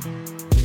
Mm-hmm.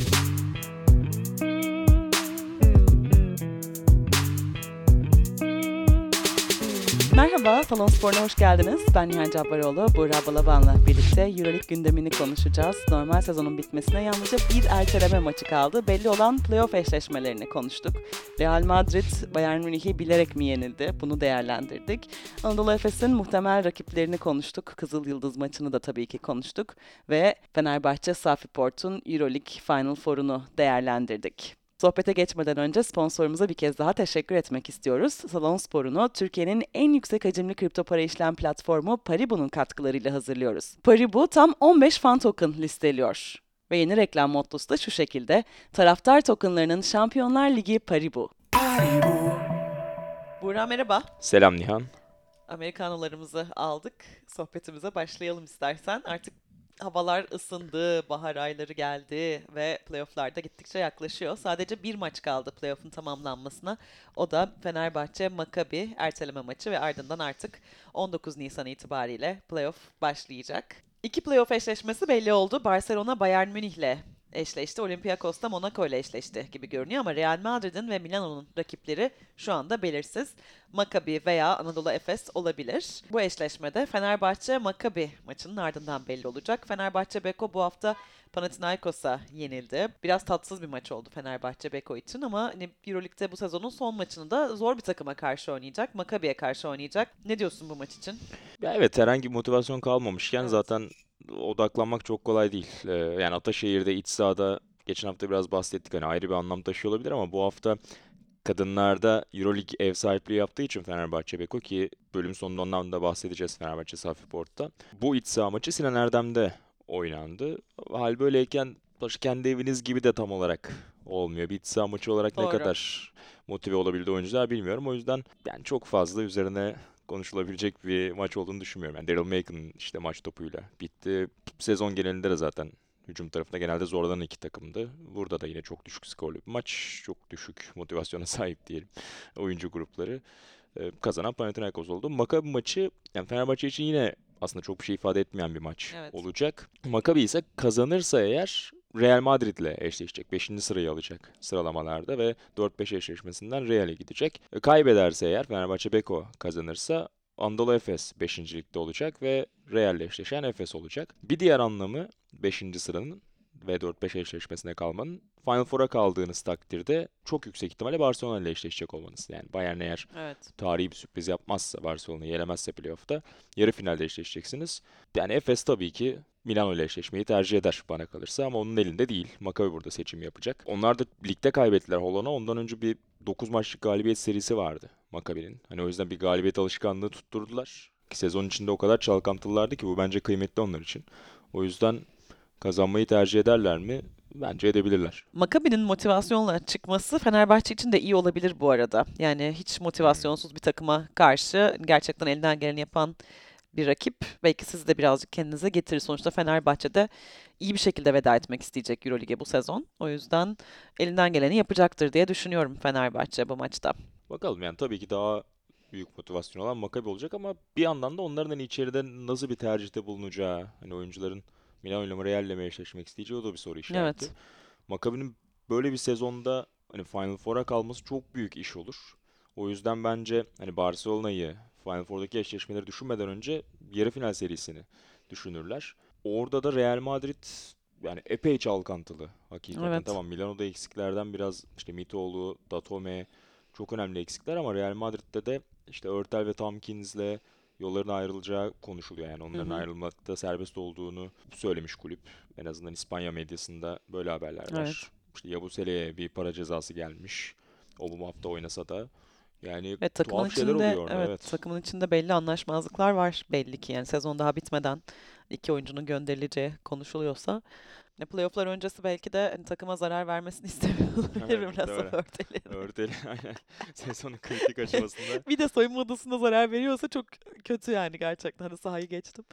Merhaba, Salon Spor'una hoş geldiniz. Ben Nihan Cabbaroğlu, Buğra Balaban'la birlikte Euroleague gündemini konuşacağız. Normal sezonun bitmesine yalnızca bir erteleme maçı kaldı. Belli olan playoff eşleşmelerini konuştuk. Real Madrid, Bayern Münih'i bilerek mi yenildi? Bunu değerlendirdik. Anadolu Efes'in muhtemel rakiplerini konuştuk. Kızıl Yıldız maçını da tabii ki konuştuk. Ve Fenerbahçe Safi Port'un Euroleague Final Four'unu değerlendirdik. Sohbete geçmeden önce sponsorumuza bir kez daha teşekkür etmek istiyoruz. Salon Spor'unu Türkiye'nin en yüksek hacimli kripto para işlem platformu Paribu'nun katkılarıyla hazırlıyoruz. Paribu tam 15 fan token listeliyor. Ve yeni reklam mottosu da şu şekilde. Taraftar tokenlarının Şampiyonlar Ligi Paribu. Buğra merhaba. Selam Nihan. Amerikanolarımızı aldık. Sohbetimize başlayalım istersen. Artık havalar ısındı, bahar ayları geldi ve playofflar da gittikçe yaklaşıyor. Sadece bir maç kaldı playoff'un tamamlanmasına. O da Fenerbahçe Maccabi erteleme maçı ve ardından artık 19 Nisan itibariyle playoff başlayacak. İki playoff eşleşmesi belli oldu. Barcelona Bayern Münih'le eşleşti. Olympiakos da Monaco ile eşleşti gibi görünüyor ama Real Madrid'in ve Milano'nun rakipleri şu anda belirsiz. Maccabi veya Anadolu Efes olabilir. Bu eşleşmede Fenerbahçe Maccabi maçının ardından belli olacak. Fenerbahçe Beko bu hafta Panathinaikos'a yenildi. Biraz tatsız bir maç oldu Fenerbahçe Beko için ama hani Euroleague'de bu sezonun son maçını da zor bir takıma karşı oynayacak. Maccabi'ye karşı oynayacak. Ne diyorsun bu maç için? Ya evet herhangi bir motivasyon kalmamışken Evet. zaten odaklanmak çok kolay değil. Ee, yani Ataşehir'de iç sahada geçen hafta biraz bahsettik hani ayrı bir anlam taşıyor olabilir ama bu hafta kadınlarda Euroleague ev sahipliği yaptığı için Fenerbahçe Beko ki bölüm sonunda ondan da bahsedeceğiz Fenerbahçe Safi Port'ta. Bu iç saha maçı Sinan Erdem'de oynandı. Hal böyleyken kendi eviniz gibi de tam olarak olmuyor. Bir iç saha maçı olarak ne Doğru. kadar motive olabildi oyuncular bilmiyorum. O yüzden yani çok fazla üzerine konuşulabilecek bir maç olduğunu düşünmüyorum. Yani Daryl Macon'ın işte maç topuyla bitti. Sezon genelinde de zaten hücum tarafında genelde zorlanan iki takımdı. Burada da yine çok düşük skorlu bir maç. Çok düşük motivasyona sahip diyelim oyuncu grupları. Ee, kazanan Panathinaikos oldu. Maccabi maçı yani Fenerbahçe için yine aslında çok bir şey ifade etmeyen bir maç Evet. olacak. Maccabi ise kazanırsa eğer Real Madrid'le eşleşecek. 5. sırayı alacak sıralamalarda ve 4-5 eşleşmesinden Real'e gidecek. E, Kaybederse eğer Fenerbahçe Beko kazanırsa Anadolu Efes 5. ligde olacak ve Real'le eşleşen Efes olacak. Bir diğer anlamı 5. sıranın ve 4-5 eşleşmesine kalmanın Final Four'a kaldığınız takdirde çok yüksek ihtimalle Barcelona ile eşleşecek olmanız. Yani Bayern eğer Evet. tarihi bir sürpriz yapmazsa Barcelona'yı yenemezse playoff'ta yarı finalde eşleşeceksiniz. Yani Efes tabii ki Milano ile eşleşmeyi tercih eder bana kalırsa ama onun elinde değil. Maccabi burada seçim yapacak. Onlar da ligde kaybettiler Holon'a. Ondan önce bir 9 maçlık galibiyet serisi vardı Maccabi'nin. Hani o yüzden bir galibiyet alışkanlığı tutturdular. Ki sezon içinde o kadar çalkantılardı ki bu bence kıymetli onlar için. O yüzden kazanmayı tercih ederler mi? Bence edebilirler. Maccabi'nin motivasyonla çıkması Fenerbahçe için de iyi olabilir bu arada. Yani hiç motivasyonsuz bir takıma karşı gerçekten elinden geleni yapan bir rakip. Belki siz de birazcık kendinize getirir. Sonuçta Fenerbahçe'de iyi bir şekilde veda etmek isteyecek Eurolig'e bu sezon. O yüzden elinden geleni yapacaktır diye düşünüyorum Fenerbahçe bu maçta. Bakalım yani tabii ki daha büyük motivasyon olan Maccabi olacak ama bir yandan da onların hani içeride nasıl bir tercihte bulunacağı, hani oyuncuların Milano ile mi Real'le mi eşleşmek isteyeceği o da bir soru işareti. Evet. Maccabi'nin böyle bir sezonda hani Final Four'a kalması çok büyük iş olur. O yüzden bence hani Barcelona'yı Final Four'daki eşleşmeleri düşünmeden önce yarı final serisini düşünürler. Orada da Real Madrid yani epey çalkantılı hakikaten. Evet. Tamam Milano'da eksiklerden biraz işte Mitoğlu, Datome çok önemli eksikler ama Real Madrid'de de işte Örtel ve Tompkins'le yolların ayrılacağı konuşuluyor. Yani onların hı. ayrılmakta serbest olduğunu söylemiş kulüp. En azından İspanya medyasında böyle haberler var. Evet. İşte Yabusele'ye bir para cezası gelmiş. O bu hafta oynasa da. Yani Ve takımın tuhaf şeyler içinde oluyor orada. evet, Evet. takımın içinde belli anlaşmazlıklar var belli ki. Yani sezon daha bitmeden iki oyuncunun gönderileceği konuşuluyorsa. Ne playofflar öncesi belki de hani takıma zarar vermesini istemiyor olabilir Evet, biraz doğru. Örtel'in. Örtel aynen. Sezonun kritik aşamasında. Bir de soyunma odasında zarar veriyorsa çok kötü yani gerçekten. Hani sahayı geçtim.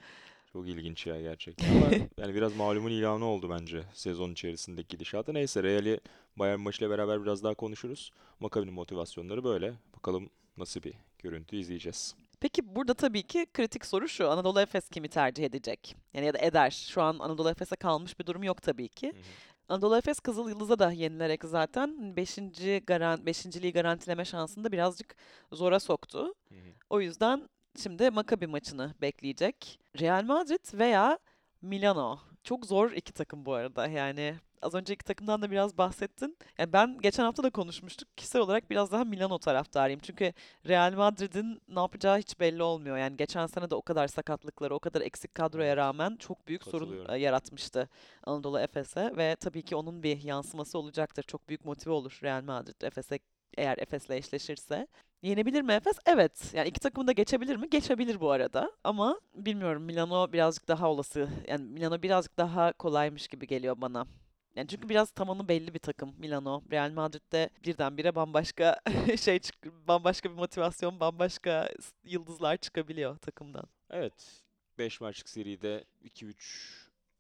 Çok ilginç ya gerçekten ama yani biraz malumun ilanı oldu bence sezon içerisindeki gidişatı. Neyse Real'i Bayern maçıyla beraber biraz daha konuşuruz. Maccabi'nin motivasyonları böyle. Bakalım nasıl bir görüntü izleyeceğiz. Peki burada tabii ki kritik soru şu. Anadolu Efes kimi tercih edecek? Yani ya da eder. Şu an Anadolu Efes'e kalmış bir durum yok tabii ki. Hı hı. Anadolu Efes Kızıl Yıldız'a da yenilerek zaten 5. Garan, beşinciliği garantileme şansını da birazcık zora soktu. Hı hı. O yüzden şimdi Maccabi maçını bekleyecek. Real Madrid veya Milano. Çok zor iki takım bu arada. Yani az önce iki takımdan da biraz bahsettin. Yani ben geçen hafta da konuşmuştuk. Kişisel olarak biraz daha Milano taraftarıyım. Çünkü Real Madrid'in ne yapacağı hiç belli olmuyor. Yani geçen sene de o kadar sakatlıkları, o kadar eksik kadroya rağmen çok büyük sorun e, yaratmıştı Anadolu Efes'e ve tabii ki onun bir yansıması olacaktır. Çok büyük motive olur Real Madrid Efes'e eğer Efes'le eşleşirse. Yenebilir mi Efes? Evet. Yani iki takımı da geçebilir mi? Geçebilir bu arada. Ama bilmiyorum Milano birazcık daha olası. Yani Milano birazcık daha kolaymış gibi geliyor bana. Yani çünkü biraz tamanı belli bir takım Milano. Real Madrid'de birdenbire bambaşka şey çık bambaşka bir motivasyon, bambaşka yıldızlar çıkabiliyor takımdan. Evet. 5 maçlık seride 2-3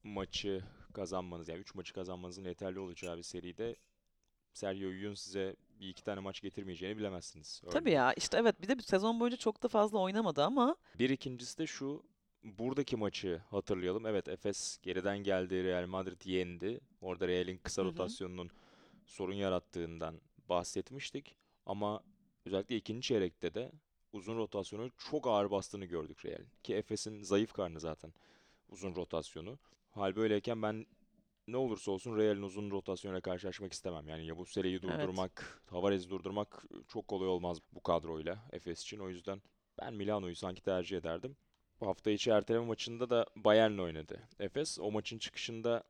maçı kazanmanız yani 3 maçı kazanmanızın yeterli olacağı bir seride Sergio Yun size bir iki tane maç getirmeyeceğini bilemezsiniz. Tabii örneğin. ya işte evet bir de bir sezon boyunca çok da fazla oynamadı ama Bir ikincisi de şu buradaki maçı hatırlayalım. Evet Efes geriden geldi. Real Madrid yendi. Orada Real'in kısa Hı hı. rotasyonunun sorun yarattığından bahsetmiştik. Ama özellikle ikinci çeyrekte de uzun rotasyonu çok ağır bastığını gördük Real'in. Ki Efes'in zayıf karnı zaten uzun rotasyonu. Hal böyleyken ben ne olursa olsun Real'in uzun rotasyonuyla karşılaşmak istemem. Yani Yabusele'yi evet. durdurmak, Tavares'i durdurmak çok kolay olmaz bu kadroyla Efes için. O yüzden ben Milano'yu sanki tercih ederdim. Hafta içi erteleme maçında da Bayern'le oynadı. Efes o maçın çıkışında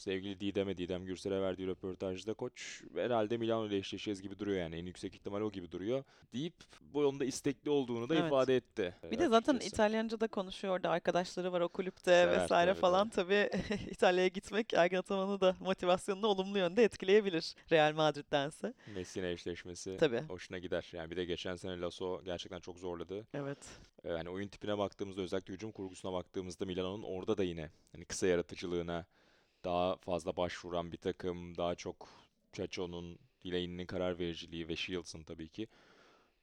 sevgili Didem'e, Didem Gürsel'e verdiği röportajda koç herhalde Milano ile eşleşeceğiz gibi duruyor yani en yüksek ihtimal o gibi duruyor deyip bu yolda istekli olduğunu da Evet. ifade etti Bir de zaten açıkçası. İtalyanca da konuşuyordu. Arkadaşları var o kulüpte Sever vesaire tabii falan. Tabii İtalya'ya gitmek Ergin Ataman'ı da motivasyonunu olumlu yönde etkileyebilir Real Madrid'dense. Messina eşleşmesi Tabii. hoşuna gider. Yani bir de geçen sene Lasso gerçekten çok zorladı. Evet. Ee, Yani oyun tipine baktığımızda özellikle hücum kurgusuna baktığımızda Milano'nun orada da yine hani kısa yaratıcılığına daha fazla başvuran bir takım. Daha çok Chacho'nun, Delaney'nin karar vericiliği ve Shields'ın tabii ki.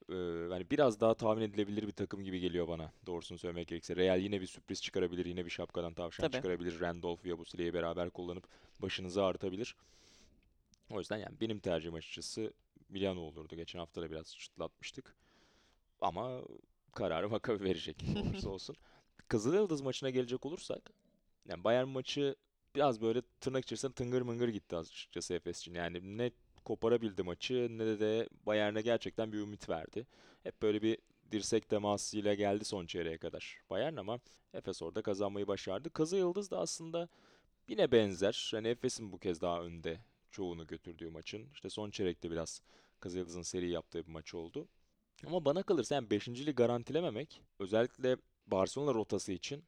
Ee, yani biraz daha tahmin edilebilir bir takım gibi geliyor bana. Doğrusunu söylemek gerekirse. Real yine bir sürpriz çıkarabilir. Yine bir şapkadan tavşan Tabii. çıkarabilir. Randolph ve Yabusile'yi beraber kullanıp başınızı ağrıtabilir. O yüzden yani benim tercihim açıkçası Milano olurdu. Geçen hafta da biraz çıtlatmıştık. Ama kararı Maccabi verecek olursa olsun. Kızılyıldız maçına gelecek olursak yani Bayern maçı biraz böyle tırnak içerisinde tıngır mıngır gitti açıkçası Efes için. Yani ne koparabildi maçı ne de, de Bayern'e gerçekten bir ümit verdi. Hep böyle bir dirsek temasıyla geldi son çeyreğe kadar Bayern ama Efes orada kazanmayı başardı. Kızılyıldız da aslında yine benzer. Hani Efes'in bu kez daha önde çoğunu götürdüğü maçın. İşte son çeyrekte biraz Kızılyıldız'ın seri yaptığı bir maç oldu. Ama bana kalırsa yani beşinciliği garantilememek özellikle Barcelona rotası için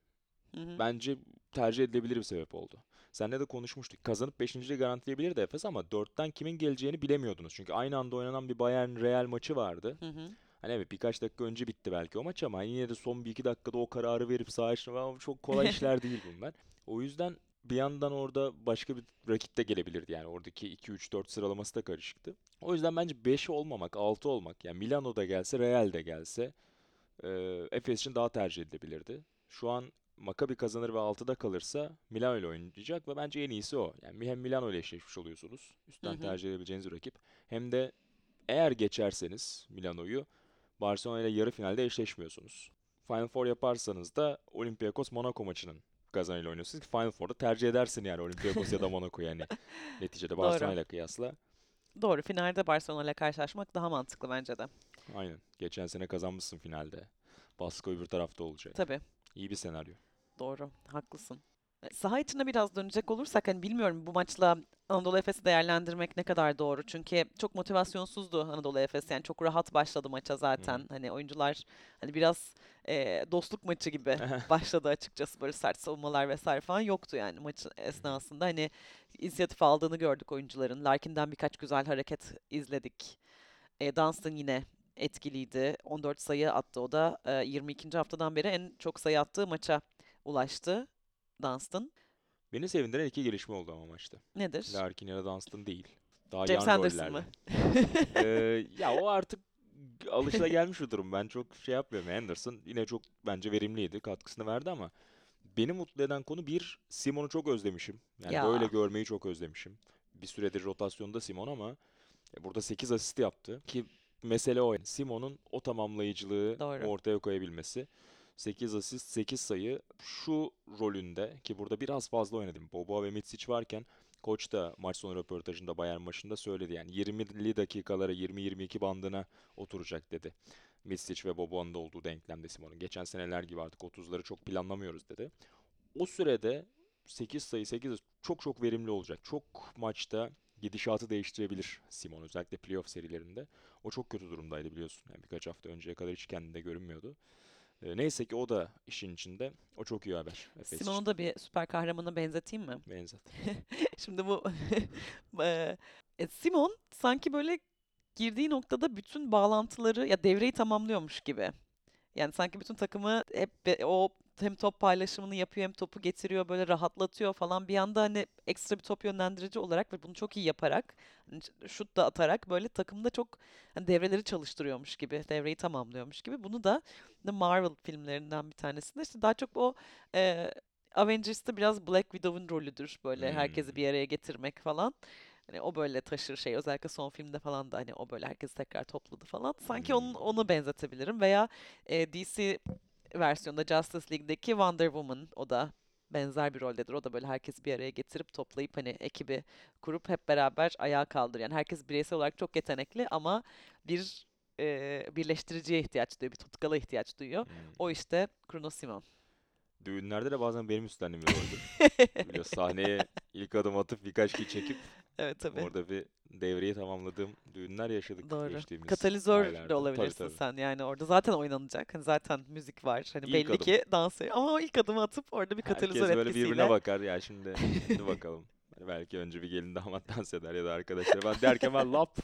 Hı hı. bence tercih edilebilir bir sebep oldu. Seninle de konuşmuştuk. Kazanıp beşinciliği garantileyebilirdi Efes ama dörtten kimin geleceğini bilemiyordunuz. Çünkü aynı anda oynanan bir Bayern Real maçı vardı. Hı hı. Hani evet birkaç dakika önce bitti belki o maç ama yine de son bir iki dakikada o kararı verip sahaya çıkmak çok kolay işler değil bunlar. O yüzden bir yandan orada başka bir rakip de gelebilirdi yani oradaki 2-3-4 sıralaması da karışıktı. O yüzden bence 5 olmamak, 6 olmak yani Milano'da gelse, Real de gelse e, Efes için daha tercih edilebilirdi. Şu an Maccabi kazanır ve 6'da kalırsa Milano ile oynayacak ve bence en iyisi o. Yani hem Milano ile eşleşmiş oluyorsunuz. Hı Üstten hı. tercih edebileceğiniz rakip. Hem de eğer geçerseniz Milano'yu Barcelona ile yarı finalde eşleşmiyorsunuz. Final Four yaparsanız da Olympiakos Monaco maçının kazanıyla oynuyorsunuz ki Final Four'da tercih edersin yani Olympiakos ya da Monaco yani neticede Barcelona ile kıyasla. Doğru. Finalde Barcelona ile karşılaşmak daha mantıklı bence de. Aynen. Geçen sene kazanmışsın finalde. Baskı öbür tarafta olacak. Tabii. İyi bir senaryo. Doğru. Haklısın. E, Saha içine biraz dönecek olursak hani bilmiyorum bu maçla Anadolu Efes'i değerlendirmek ne kadar doğru. Çünkü çok motivasyonsuzdu Anadolu Efes. Yani çok rahat başladı maça zaten. Hani oyuncular hani biraz e, dostluk maçı gibi başladı açıkçası. Böyle sert savunmalar vesaire falan yoktu yani maçın esnasında. Hani inisiyatif aldığını gördük oyuncuların. Larkin'den birkaç güzel hareket izledik. E, Dunstan yine etkiliydi. 14 sayı attı o da. E, 22. haftadan beri en çok sayı attığı maça ulaştı Dunstan. Beni sevindiren iki gelişme oldu ama maçta. Nedir? Larkin ya da Dunstan değil. Daha James yan Anderson mı? Ee, ya o artık alışılagelmiş bir durum. Ben çok şey yapmıyorum. Anderson yine çok bence verimliydi. Katkısını verdi ama beni mutlu eden konu bir, Simon'u çok özlemişim. Yani Ya. böyle görmeyi çok özlemişim. Bir süredir rotasyonda Simon ama e, burada 8 asist yaptı. Ki mesele o. Simon'un o tamamlayıcılığı Doğru. ortaya koyabilmesi. 8 asist, 8 sayı. Şu rolünde ki burada biraz fazla oynadım. Boba ve Mitsic varken koç da maç sonu röportajında Bayern maçında söyledi. Yani 20'li dakikalara 20-22 bandına oturacak dedi. Mitsic ve Bobo'nun da olduğu denklemde Simon'un. Geçen seneler gibi artık 30'ları çok planlamıyoruz dedi. O sürede 8 sayı 8 asist çok çok verimli olacak. Çok maçta gidişatı değiştirebilir Simon özellikle playoff serilerinde. O çok kötü durumdaydı biliyorsun. Yani birkaç hafta önceye kadar hiç kendinde görünmüyordu. Ee, neyse ki o da işin içinde. O çok iyi haber. Efes için. Simon'u da bir süper kahramana benzeteyim mi? Benzet. Şimdi bu Eee, e, Simon sanki böyle girdiği noktada bütün bağlantıları ya devreyi tamamlıyormuş gibi. Yani sanki bütün takımı hep o hem top paylaşımını yapıyor hem topu getiriyor böyle rahatlatıyor falan. Bir anda hani ekstra bir top yönlendirici olarak ve bunu çok iyi yaparak hani şut da atarak böyle takımda çok hani devreleri çalıştırıyormuş gibi, devreyi tamamlıyormuş gibi. Bunu da The Marvel filmlerinden bir tanesinde işte daha çok o e, Avengers'ta biraz Black Widow'un rolüdür böyle herkesi Hmm. bir araya getirmek falan. Hani o böyle taşır şey özellikle son filmde falan da hani o böyle herkesi tekrar topladı falan. Sanki onun Hmm. ona benzetebilirim veya e, DC versiyonda Justice League'deki Wonder Woman o da benzer bir roldedir. O da böyle herkesi bir araya getirip toplayıp hani ekibi kurup hep beraber ayağa kaldırır. Yani herkes bireysel olarak çok yetenekli ama bir e, birleştiriciye ihtiyaç duyuyor, bir tutkala ihtiyaç duyuyor. Hmm. O işte Bruno Simon. Düğünlerde de bazen benim üstlendiğim bir roldür. Sahneye ilk adım atıp birkaç kişi çekip Evet tabii. orada bir devreyi tamamladığım düğünler yaşadık Doğru. geçtiğimiz Katalizör aylarda. de Tabii, olabilirsin tabii. sen yani orada zaten oynanacak. Hani zaten müzik var. Hani İlk belli adım. ki dans ediyor. Ama ilk adımı atıp orada bir Herkes katalizör böyle etkisiyle. birbirine bakar ya şimdi hadi bakalım. Hani belki önce bir gelin damat dans eder ya da arkadaşlar. Ben derken ben lap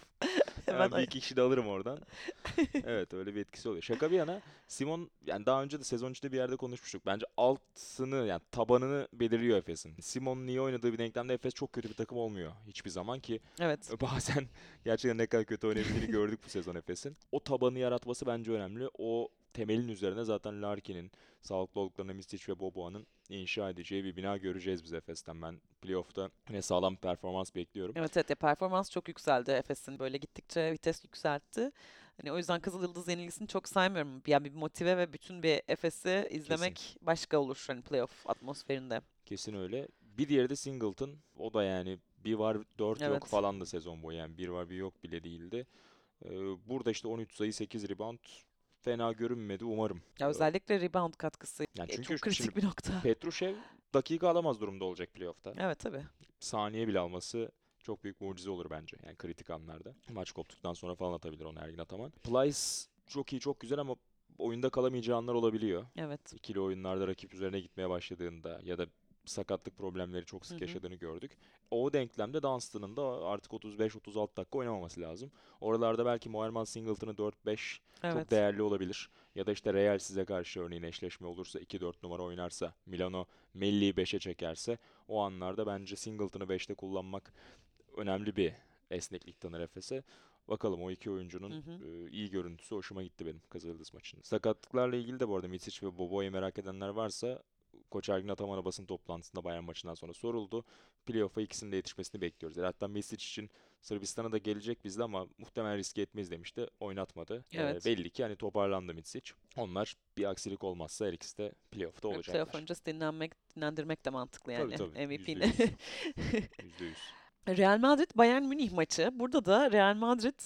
Hemen hemen bir iki kişi de alırım oradan. Evet öyle bir etkisi oluyor. Şaka bir yana Simon yani daha önce de sezon içinde bir yerde konuşmuştuk. Bence altını yani tabanını belirliyor Efes'in. Simon'un iyi oynadığı bir denklemde Efes çok kötü bir takım olmuyor hiçbir zaman ki Evet. bazen gerçekten ne kadar kötü oynayabildiğini gördük bu sezon Efes'in. O tabanı yaratması bence önemli. O temelin üzerine zaten Larkin'in, sağlıklı olduklarına Mistic ve Boboa'nın inşa edeceği bir bina göreceğiz biz Efes'ten. Ben playoff'ta yine sağlam bir performans bekliyorum. Evet evet ya performans çok yükseldi Efes'in. Böyle gittikçe vites yükseltti. Hani o yüzden Kızıl Yıldız yenilgisini çok saymıyorum. Yani bir motive ve bütün bir Efes'i izlemek başka olur hani playoff atmosferinde. Kesin öyle. Bir diğeri de Singleton. O da yani bir var dört yok Evet. falan da sezon boyu. Yani bir var bir yok bile değildi. Ee, burada işte 13 sayı 8 rebound fena görünmedi umarım. Ya özellikle rebound katkısı Yani e, çünkü çok kritik bir nokta. Petrushev dakika alamaz durumda olacak playoff'ta. Evet tabii. Saniye bile alması çok büyük mucize olur bence. Yani kritik anlarda. Maç koptuktan sonra falan atabilir onu Ergin Ataman. Plyce çok iyi çok güzel ama oyunda kalamayacağı anlar olabiliyor. Evet. İkili oyunlarda rakip üzerine gitmeye başladığında ya da sakatlık problemleri çok sık Hı hı. yaşadığını gördük. O denklemde Dunstan'ın da artık 35-36 dakika oynamaması lazım. Oralarda belki Moerman Singleton'ı 4-5 Evet. çok değerli olabilir. Ya da işte Real size karşı örneğin eşleşme olursa 2-4 numara oynarsa Milano Melli'yi 5'e çekerse o anlarda bence Singleton'ı 5'te kullanmak önemli bir esneklik tanır Efes'e. Bakalım o iki oyuncunun Hı hı. e, iyi görüntüsü hoşuma gitti benim Kızıldız maçında. Sakatlıklarla ilgili de bu arada Mitsic ve Bobo'yu merak edenler varsa Koç Ergin Ataman'a basın toplantısında Bayern maçından sonra soruldu. Playoff'a ikisinin de yetişmesini bekliyoruz. Yani hatta Misic için Sırbistan'a da gelecek bizde ama muhtemelen riske etmeyiz demişti. Oynatmadı. Ee, Evet. belli ki hani toparlandı Misic. Onlar bir aksilik olmazsa her ikisi de playoff'ta olacaklar. Playoff öncesi dinlenmek, dinlendirmek de mantıklı Tabii, yani tabii. MVP'ni. %100. %100. Real Madrid Bayern Münih maçı. Burada da Real Madrid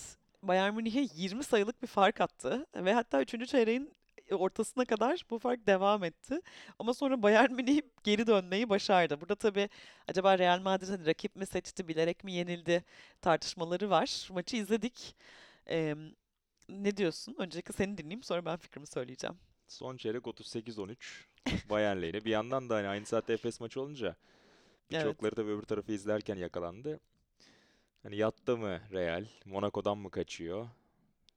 Bayern Münih'e 20 sayılık bir fark attı ve hatta 3. çeyreğin ortasına kadar bu fark devam etti. Ama sonra Bayern Münih geri dönmeyi başardı. Burada tabii acaba Real Madrid hani rakip mi seçti, bilerek mi yenildi tartışmaları var. Maçı izledik. Ee, ne diyorsun? Öncelikle seni dinleyeyim sonra ben fikrimi söyleyeceğim. Son çeyrek 38-13 Bayern lehine. Bir yandan da hani aynı saatte Efes maçı olunca birçokları tabii öbür tarafı izlerken yakalandı. Hani yattı mı Real? Monaco'dan mı kaçıyor?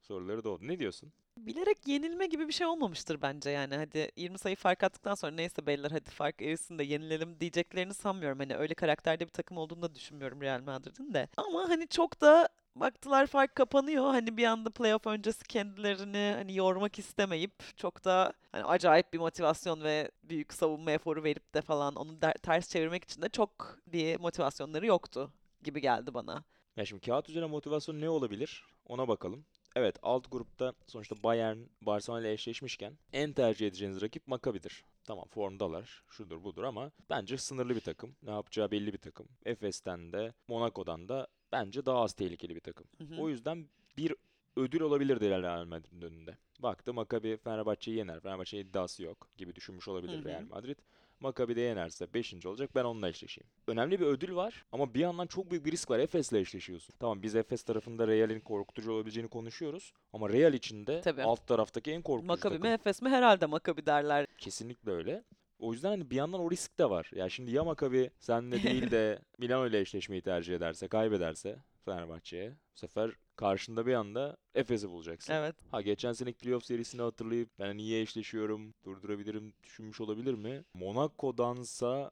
Soruları da oldu. Ne diyorsun? Bilerek yenilme gibi bir şey olmamıştır bence yani. Hadi 20 sayı fark attıktan sonra neyse beyler hadi fark erisin de yenilelim diyeceklerini sanmıyorum. Hani öyle karakterde bir takım olduğunu da düşünmüyorum Real Madrid'in de. Ama hani çok da baktılar fark kapanıyor. Hani bir anda playoff öncesi kendilerini hani yormak istemeyip çok da hani acayip bir motivasyon ve büyük savunma eforu verip de falan onu der- ters çevirmek için de çok diye motivasyonları yoktu gibi geldi bana. Ya şimdi kağıt üzerine motivasyon ne olabilir? Ona bakalım. Evet alt grupta sonuçta Bayern Barcelona ile eşleşmişken en tercih edeceğiniz rakip Maccabi'dir. Tamam formdalar, şudur budur ama bence sınırlı bir takım. Ne yapacağı belli bir takım. Efes'ten de Monaco'dan da bence daha az tehlikeli bir takım. Hı hı. O yüzden bir ödül olabilir Real Madrid'in önünde. Baktı Maccabi Fenerbahçe'yi yener. Fenerbahçe'nin iddiası yok gibi düşünmüş olabilir Hı hı. Real Madrid. Maccabi de yenerse 5. olacak ben onunla eşleşeyim. Önemli bir ödül var ama bir yandan çok büyük bir risk var. Efes'le eşleşiyorsun. Tamam biz Efes tarafında Real'in korkutucu olabileceğini konuşuyoruz ama Real için de Tabii. alt taraftaki en korkutucu Maccabi takım. mi Efes mi? Herhalde Maccabi derler. Kesinlikle öyle. O yüzden hani bir yandan o risk de var. Ya şimdi ya Maccabi seninle değil de Milano ile eşleşmeyi tercih ederse, kaybederse Fenerbahçe'ye bu sefer karşında bir anda Efes'i bulacaksın. Evet. Ha geçen seneki playoff serisini hatırlayıp ben niye eşleşiyorum, durdurabilirim düşünmüş olabilir mi? Monaco'dansa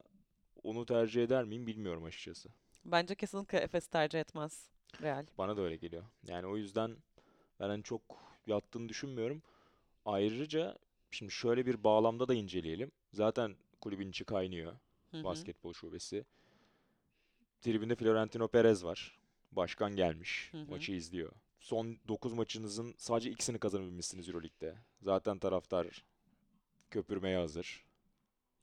onu tercih eder miyim bilmiyorum açıkçası. Bence kesinlikle Efes tercih etmez Real. Bana da öyle geliyor. Yani o yüzden ben hani çok yattığını düşünmüyorum. Ayrıca şimdi şöyle bir bağlamda da inceleyelim. Zaten kulübün içi kaynıyor. Hı hı. Basketbol şubesi. Tribünde Florentino Perez var. Başkan gelmiş. Hı hı. Maçı izliyor. Son 9 maçınızın sadece ikisini kazanabilmişsiniz Euroleague'de. Zaten taraftar köpürmeye hazır.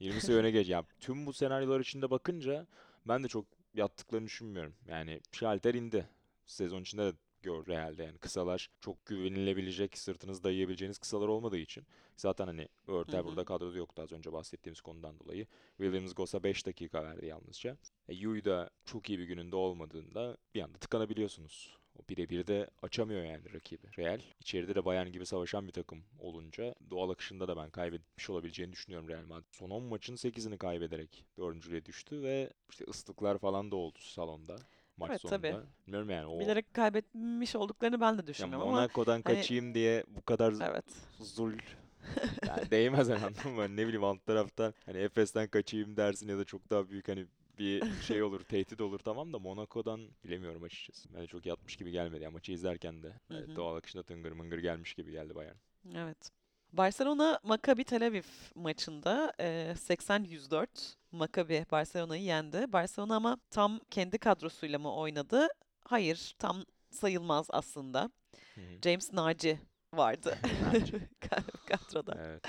20 sayı öne geç. Yani tüm bu senaryolar içinde bakınca ben de çok yattıklarını düşünmüyorum. Yani şalter indi. Sezon içinde de gör Real'de yani kısalar çok güvenilebilecek, sırtınızı dayayabileceğiniz kısalar olmadığı için. Zaten hani Örtel Hı hı. burada kadroda yoktu az önce bahsettiğimiz konudan dolayı. Williams Goss'a 5 dakika verdi yalnızca. E, Yui da çok iyi bir gününde olmadığında bir anda tıkanabiliyorsunuz. O birebir de açamıyor yani rakibi. Real içeride de Bayern gibi savaşan bir takım olunca doğal akışında da ben kaybetmiş olabileceğini düşünüyorum Real Madrid. Son 10 maçın 8'ini kaybederek dördüncülüğe düştü ve işte ıslıklar falan da oldu salonda maç Evet, sonunda. tabii. Bilmiyorum yani o Bilerek kaybetmiş olduklarını ben de düşünüyorum ama Monaco'dan hani- kaçayım diye bu kadar evet. zul yani değmez hani anladın mı? Ne bileyim alt taraftan hani Efes'ten kaçayım dersin ya da çok daha büyük hani bir şey olur, tehdit olur tamam da Monaco'dan bilemiyorum açıkçası. Yani çok yatmış gibi gelmedi. Yani maçı izlerken de Hı hı. doğal akışında tıngır mıngır gelmiş gibi geldi Bayern. Evet. Barcelona Maccabi Tel Aviv maçında e, 80-104 Maccabi Barcelona'yı yendi. Barcelona ama tam kendi kadrosuyla mı oynadı? Hayır, tam sayılmaz aslında. Hı hı. James Naci vardı kadroda. Evet.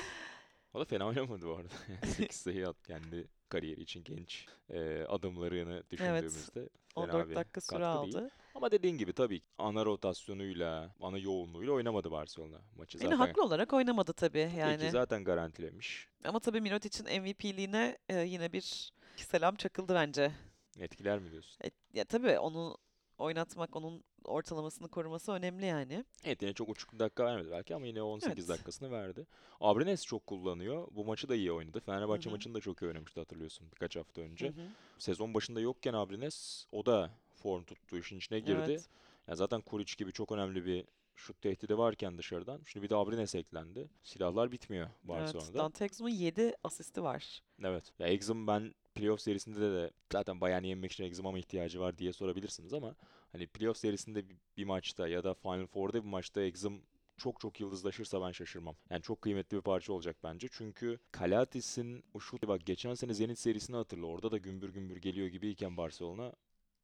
O da fena oynamadı bu arada. 8 sayı at kendi kariyeri için genç e, adımlarını düşündüğümüzde fena 14 bir dakika süre değil. aldı. Ama dediğin gibi tabii ana rotasyonuyla, ana yoğunluğuyla oynamadı Barcelona maçı. Yine Zaten haklı olarak oynamadı tabii Tabii yani. ki zaten garantilemiş. Ama tabii Mirotic'in MVP'liğine e, yine bir selam çakıldı bence. Etkiler mi diyorsun? E, ya tabii onu oynatmak, onun ortalamasını koruması önemli yani. Evet yine çok uçuk dakika vermedi belki ama yine 18 Evet. dakikasını verdi. Abrines çok kullanıyor. Bu maçı da iyi oynadı. Fenerbahçe Hı hı. maçını da çok iyi oynamıştı hatırlıyorsun birkaç hafta önce. Hı hı. Sezon başında yokken Abrines o da form tuttu işin içine girdi. Evet. Ya zaten Kuric gibi çok önemli bir şut tehdidi varken dışarıdan. Şimdi bir de Abrines eklendi. Silahlar bitmiyor Evet, Barcelona'da. Dante Exum'un 7 asisti var. Evet. Ya Exum ben playoff serisinde de zaten Bayern'i yenmek için Exum'a mı ihtiyacı var diye sorabilirsiniz ama hani playoff serisinde bir, bir maçta ya da Final Four'da bir maçta Exum çok çok yıldızlaşırsa ben şaşırmam. Yani çok kıymetli bir parça olacak bence. Çünkü Kalatis'in o şut bak geçen sene Zenit serisini hatırla. Orada da gümbür gümbür geliyor gibiyken Barcelona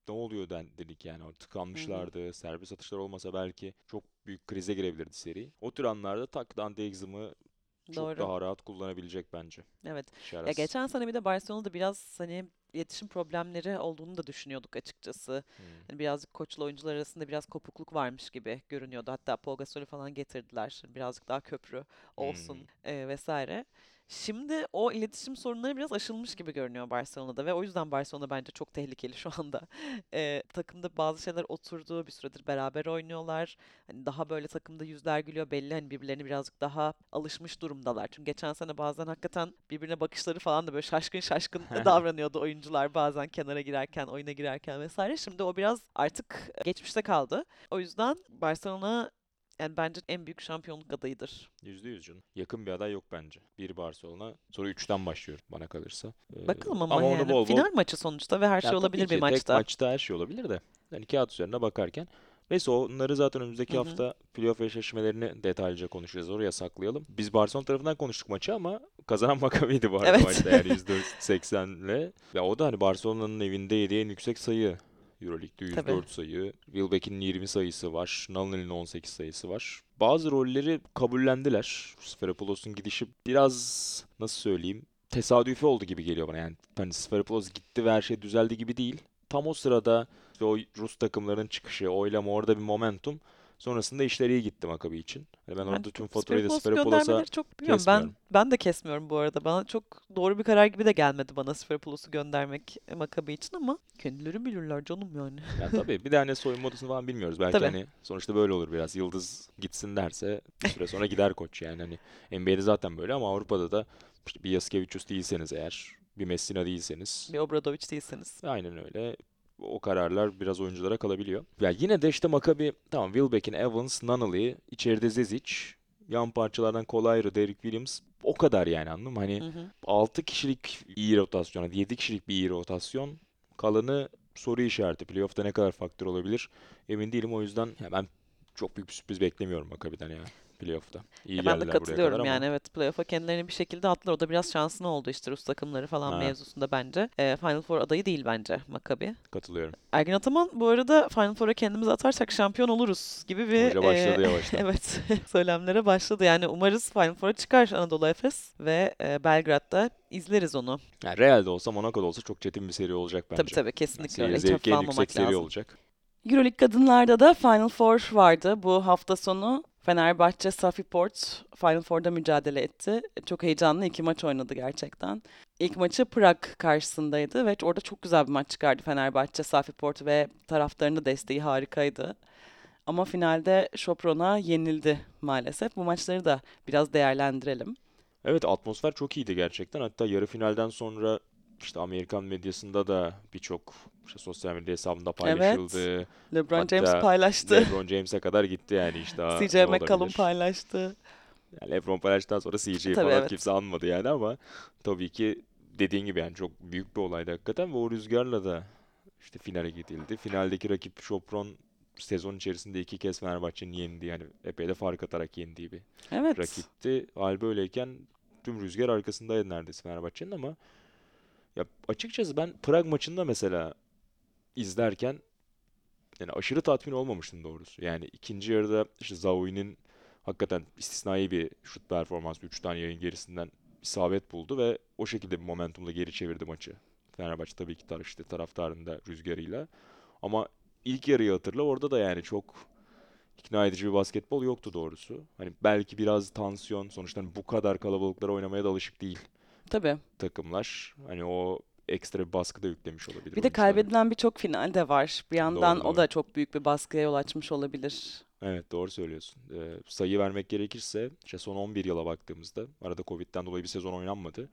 ne oluyor den dedik yani. Tıkanmışlardı. Serbest atışlar olmasa belki çok büyük krize girebilirdi seri. O tür anlarda tak Dante Exum'u çok Doğru. daha rahat kullanabilecek bence. Evet. Ya Şaras. geçen sene bir de Barcelona'da biraz hani iletişim problemleri olduğunu da düşünüyorduk açıkçası. Hmm. Hani birazcık koçla oyuncular arasında biraz kopukluk varmış gibi görünüyordu. Hatta Pau Gasol'ü falan getirdiler. Birazcık daha köprü olsun Hmm. e, vesaire. Şimdi o iletişim sorunları biraz aşılmış gibi görünüyor Barcelona'da ve o yüzden Barcelona bence çok tehlikeli şu anda. E, takımda bazı şeyler oturdu, bir süredir beraber oynuyorlar. Hani daha böyle takımda yüzler gülüyor belli hani birbirlerine birazcık daha alışmış durumdalar. Çünkü geçen sene bazen hakikaten birbirine bakışları falan da böyle şaşkın şaşkın davranıyordu oyuncular bazen kenara girerken, oyuna girerken vesaire. Şimdi o biraz artık geçmişte kaldı. O yüzden Barcelona yani bence en büyük şampiyonluk adayıdır. Yüzde yüz canım. Yakın bir aday yok bence. Bir Barcelona. Sonra üçten başlıyor bana kalırsa. Ee, Bakalım ama, onu yani bol bol- final maçı sonuçta ve her Ya şey olabilir ki bir tek maçta. maçta her şey olabilir de. Yani kağıt üzerine bakarken Neyse onları zaten önümüzdeki Hı hı. hafta playoff eşleşmelerini detaylıca konuşacağız. Oraya saklayalım. Biz Barcelona tarafından konuştuk maçı ama kazanan Maccabi'ydi bu arada Evet. maçta yani %80'le. Ya o da hani Barcelona'nın evinde yediği en yüksek sayı. Euroleague'de 104 Tabii. sayı. Wilbeck'in 20 sayısı var. Nunnally'nin 18 sayısı var. Bazı rolleri kabullendiler. Sferipoulos'un gidişi biraz nasıl söyleyeyim tesadüfi oldu gibi geliyor bana. Yani hani Sferipolos gitti ve her şey düzeldi gibi değil. Tam o sırada işte o Rus takımların çıkışı, oylama orada bir momentum. Sonrasında işler iyi gitti Maccabi için. Hani ben orada tüm faturayı da Sferipoulos'a çok bilmiyorum. Ben ben de kesmiyorum bu arada. Bana çok doğru bir karar gibi de gelmedi bana Sferipoulos'u göndermek Maccabi için ama kendileri bilirler canım yani. Yani tabii bir de hani soyunma odasını falan bilmiyoruz. Belki Tabii. hani sonuçta böyle olur biraz. Yıldız gitsin derse bir süre sonra gider koç yani. Hani NBA'de zaten böyle ama Avrupa'da da işte bir Yasikevicius değilseniz eğer, bir Messina değilseniz Bir Obradovic değilseniz. aynen öyle. O kararlar biraz oyunculara kalabiliyor. Ya yine de işte Maccabi tamam Wilbeck'in Evans, Nunnally, içeride Zezic, yan parçalardan Collier, Derrick Williams o kadar yani anladın mı? Hani Hı hı. 6 kişilik iyi rotasyon, hadi 7 kişilik bir iyi rotasyon. Kalanı soru işareti. Playoff'ta ne kadar faktör olabilir emin değilim. O yüzden ya ben çok büyük bir sürpriz beklemiyorum Maccabi'den ya playoff'ta. İyi Ya ben de katılıyorum kadar ama yani evet playoff'a kendilerini bir şekilde attılar. O da biraz şanslı oldu işte Rus takımları falan Ha. mevzusunda bence. Ee, Final Four adayı değil bence Maccabi. katılıyorum. Ergin Ataman bu arada Final Four'a kendimizi atarsak şampiyon oluruz gibi bir Hoca başladı e, yavaştan. evet söylemlere başladı. Yani umarız Final Four'a çıkar Anadolu Efes ve e, Belgrad'da izleriz onu. Yani Real'de olsa, Monaco'da olsa çok çetin bir seri olacak bence. Tabii tabii Yani kesinlikle. Hiç zevki en yüksek seri lazım. olacak. Euroleague kadınlarda da Final Four vardı bu hafta sonu. Fenerbahçe Safi Port Final Four'da mücadele etti. Çok heyecanlı iki maç oynadı gerçekten. İlk maçı Prag karşısındaydı ve orada çok güzel bir maç çıkardı Fenerbahçe Safi Port ve taraftarının desteği harikaydı. Ama finalde Sopron'a yenildi maalesef. Bu maçları da biraz değerlendirelim. Evet atmosfer çok iyiydi gerçekten. Hatta yarı finalden sonra işte Amerikan medyasında da birçok işte sosyal medya hesabında paylaşıldı. LeBron Hatta James paylaştı. LeBron James'e kadar gitti yani işte CJ McCollum paylaştı. Yani LeBron paylaştıktan sonra CJ Tabii, falan evet. kimse anmadı yani ama tabii ki dediğin gibi yani çok büyük bir olaydı hakikaten ve o rüzgarla da işte finale gidildi. Finaldeki rakip Chopron sezon içerisinde iki kez Fenerbahçe'nin yendiği yani epey de fark atarak yendiği bir Evet. rakipti. Hal böyleyken tüm rüzgar arkasındaydı neredeyse Fenerbahçe'nin ama ya açıkçası ben Prag maçında mesela izlerken yani aşırı tatmin olmamıştım doğrusu. Yani ikinci yarıda işte Zawi'nin hakikaten istisnai bir şut performansı 3 tane yayın gerisinden isabet buldu ve o şekilde bir momentumla geri çevirdi maçı. Fenerbahçe tabii ki tar işte taraftarın da rüzgarıyla. Ama ilk yarıyı hatırla orada da yani çok ikna edici bir basketbol yoktu doğrusu. Hani belki biraz tansiyon sonuçta hani bu kadar kalabalıklara oynamaya da alışık değil Tabii. takımlar. Hani o ekstra bir baskı da yüklemiş olabilir Bir de oyunculara. kaybedilen birçok final de var. Bir yandan Doğru, o doğru. da çok büyük bir baskıya yol açmış olabilir. Evet doğru söylüyorsun. Ee, sayı vermek gerekirse işte son 11 yıla baktığımızda arada Covid'den dolayı bir sezon oynanmadı.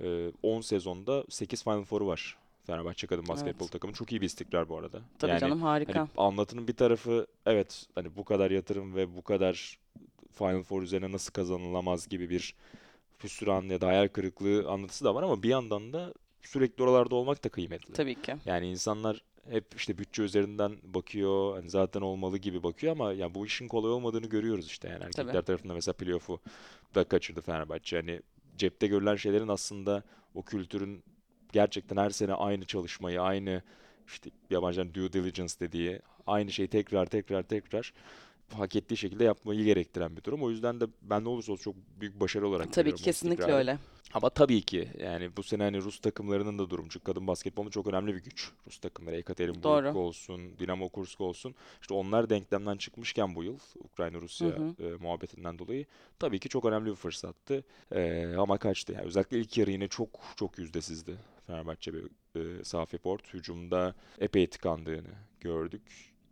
Ee, 10 sezonda 8 Final Four'u var. Fenerbahçe kadın basketbol takımı. Çok iyi bir istikrar bu arada. Tabii Yani canım harika. hani anlatının bir tarafı evet hani bu kadar yatırım ve bu kadar Final Four üzerine nasıl kazanılamaz gibi bir hüsran ya da hayal kırıklığı anlatısı da var ama bir yandan da sürekli oralarda olmak da kıymetli. Tabii ki. Yani insanlar hep işte bütçe üzerinden bakıyor. Hani zaten olmalı gibi bakıyor ama ya bu işin kolay olmadığını görüyoruz işte. Yani erkekler Tabii. tarafında mesela playoff'u da kaçırdı Fenerbahçe. Hani cepte görülen şeylerin aslında o kültürün gerçekten her sene aynı çalışmayı, aynı işte yabancıların due diligence dediği aynı şeyi tekrar tekrar tekrar hak ettiği şekilde yapmayı gerektiren bir durum. O yüzden de ben ne olursa olsun çok büyük başarı olarak Tabii görüyorum ki kesinlikle istikrarı. öyle. Ama tabii ki yani bu sene hani Rus takımlarının da durumu çünkü kadın basketbolunda çok önemli bir güç. Rus takımları Ekaterinburg Doğru. olsun, Dinamo Kursk olsun. İşte onlar denklemden çıkmışken bu yıl Ukrayna-Rusya e, muhabbetinden dolayı tabii ki çok önemli bir fırsattı. E, ama kaçtı. Yani özellikle ilk yarı yine çok çok yüzdesizdi. Fenerbahçe ve e, Safi Port hücumda epey tıkandığını gördük.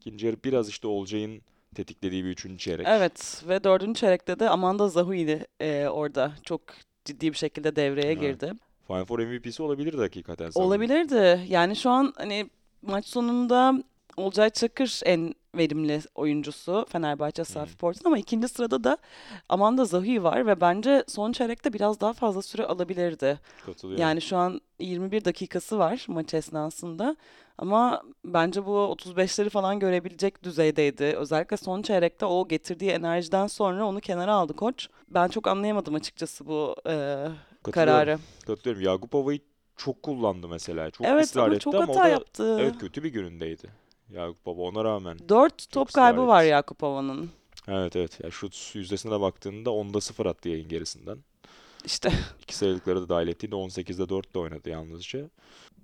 İkinci yarı biraz işte Olcay'ın tetiklediği bir üçüncü çeyrek. Evet ve dördüncü çeyrekte de Amanda Zahui e, orada çok ciddi bir şekilde devreye Evet. girdi. Final Four MVP'si olabilirdi hakikaten. Safi'nin. Olabilirdi. Yani şu an hani maç sonunda Olcay Çakır en verimli oyuncusu Fenerbahçe Safi Port'un ama ikinci sırada da Amanda Zahi var ve bence son çeyrekte biraz daha fazla süre alabilirdi. Katılıyorum. Yani şu an 21 dakikası var maç esnasında ama bence bu 35'leri falan görebilecek düzeydeydi. Özellikle son çeyrekte o getirdiği enerjiden sonra onu kenara aldı koç. Ben çok anlayamadım açıkçası bu e, kararı. Katılıyorum. Yakupova'yı çok kullandı mesela. Çok Evet ısrar ama etti çok ama o hata da yaptı. evet kötü bir günündeydi. Yakupova ona rağmen. 4 top kaybı var etti. Yakupova'nın. Evet evet. Ya şut yüzdesine baktığında 10'da 0 attı yayın gerisinden. İşte İki sayılıkları da dahil ettiğinde 18'de 4 de oynadı yalnızca.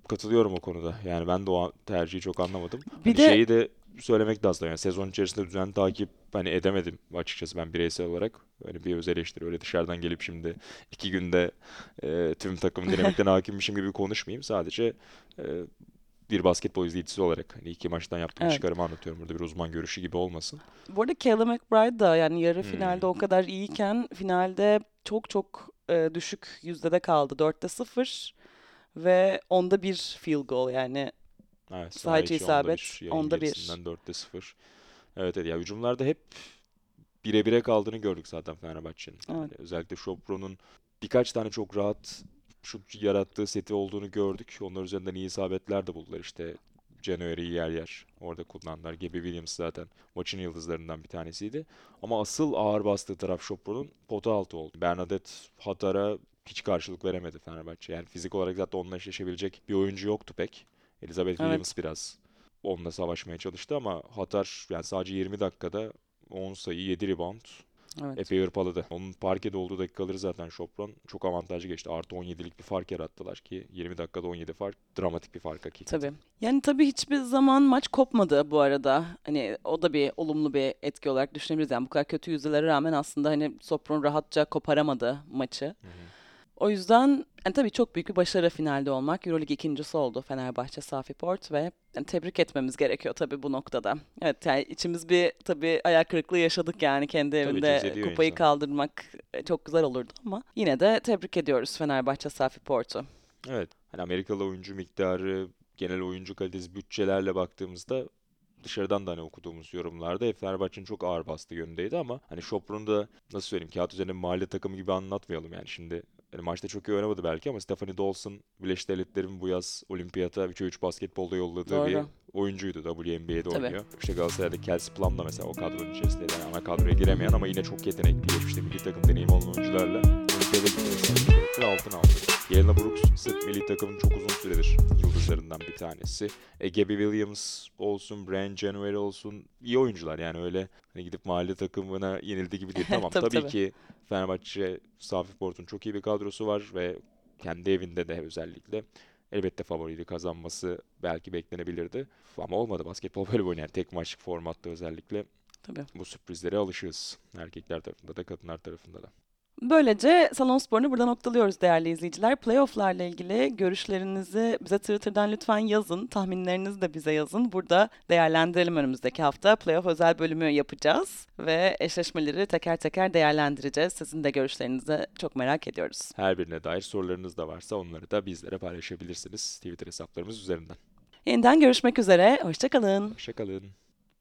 Katılıyorum o konuda. Yani ben de o tercihi çok anlamadım. Bir Hani de- şeyi de söylemek lazım. Yani sezon içerisinde düzenli takip hani edemedim açıkçası ben bireysel olarak. Hani bir öz eleştiri öyle dışarıdan gelip şimdi iki günde e, tüm takım dinamiklerine hakimmişim gibi konuşmayayım. Sadece e, bir basketbol izleyicisi olarak hani iki maçtan yaptığım Evet. çıkarımı anlatıyorum. Burada bir uzman görüşü gibi olmasın. bu arada Kayla McBride da yani yarı Hmm. finalde o kadar iyiyken finalde çok çok e, düşük yüzdede kaldı. 4'te 0 ve onda bir field goal yani Evet, onda isabet, onda bir. 4'te 0. Evet, evet ya hücumlarda hep bire bire kaldığını gördük zaten Fenerbahçe'nin. Evet. Yani özellikle Şopro'nun birkaç tane çok rahat şut yarattığı seti olduğunu gördük. Onlar üzerinden iyi isabetler de buldular işte. January'i yer yer orada kullandılar. Gabi Williams zaten maçın yıldızlarından bir tanesiydi. Ama asıl ağır bastığı taraf Şopro'nun pota altı oldu. Bernadette Hatar'a hiç karşılık veremedi Fenerbahçe. Yani fizik olarak zaten onunla eşleşebilecek bir oyuncu yoktu pek. Elizabeth Evet. Williams biraz onunla savaşmaya çalıştı ama Hatar yani sadece 20 dakikada 10 sayı 7 rebound evet. epey hırpaladı. Onun parkede olduğu dakikaları zaten Chopron çok avantajlı geçti. Artı 17'lik bir fark yarattılar ki 20 dakikada 17 fark dramatik bir fark hakikaten. Tabii. Yani tabii hiçbir zaman maç kopmadı bu arada. Hani o da bir olumlu bir etki olarak düşünebiliriz. Yani bu kadar kötü yüzdelere rağmen aslında hani Sopron rahatça koparamadı maçı. Hı hı. O yüzden yani tabii çok büyük bir başarı finalde olmak. Euroleague ikincisi oldu Fenerbahçe Safi Port ve yani tebrik etmemiz gerekiyor tabii bu noktada. Evet yani içimiz bir tabii ayak kırıklığı yaşadık yani kendi evinde kupayı insanı. kaldırmak e, çok güzel olurdu ama yine de tebrik ediyoruz Fenerbahçe Safi Port'u. Evet. Hani Amerikalı oyuncu miktarı, genel oyuncu kalitesi, bütçelerle baktığımızda dışarıdan da hani okuduğumuz yorumlarda hep Fenerbahçe'nin çok ağır bastığı yönündeydi ama hani Chopron'u da nasıl söyleyeyim kağıt üzerinde mahalle takımı gibi anlatmayalım yani şimdi hani maçta çok iyi oynamadı belki ama Stephanie Dawson Birleşik Devletler'in bu yaz olimpiyata 3'e 3 basketbolda yolladığı bir Doğru. oyuncuydu. WNBA'de Tabii. oynuyor. İşte Galatasaray'da Kelsey Plum da mesela o kadronun içerisinde yani ana kadroya giremeyen ama yine çok yetenekli işte milli takım deneyimi olan oyuncularla olimpiyada gitmesi altın aldı. Yelena Brooks sırf milli takımın çok uzun süredir yıldızlarından bir tanesi. E, Gabby Williams olsun, Brian January olsun iyi oyuncular yani öyle hani gidip mahalle takımına yenildi gibi değil. Tamam Tabii, tabii, tabii. ki Fenerbahçe Safi Port'un çok iyi bir kadrosu var ve kendi evinde de özellikle elbette favoriydi kazanması belki beklenebilirdi. Ama olmadı basketbol böyle yani tek maçlık formatta özellikle Tabii. bu sürprizlere alışığız. Erkekler tarafında da kadınlar tarafında da. Böylece Salon Spor'unu burada noktalıyoruz değerli izleyiciler. Playoff'larla ilgili görüşlerinizi bize Twitter'dan lütfen yazın. Tahminlerinizi de bize yazın. Burada değerlendirelim önümüzdeki hafta. Playoff özel bölümü yapacağız ve eşleşmeleri teker teker değerlendireceğiz. Sizin de görüşlerinizi çok merak ediyoruz. Her birine dair sorularınız da varsa onları da bizlere paylaşabilirsiniz Twitter hesaplarımız üzerinden. Yeniden görüşmek üzere. Hoşçakalın. Hoşçakalın.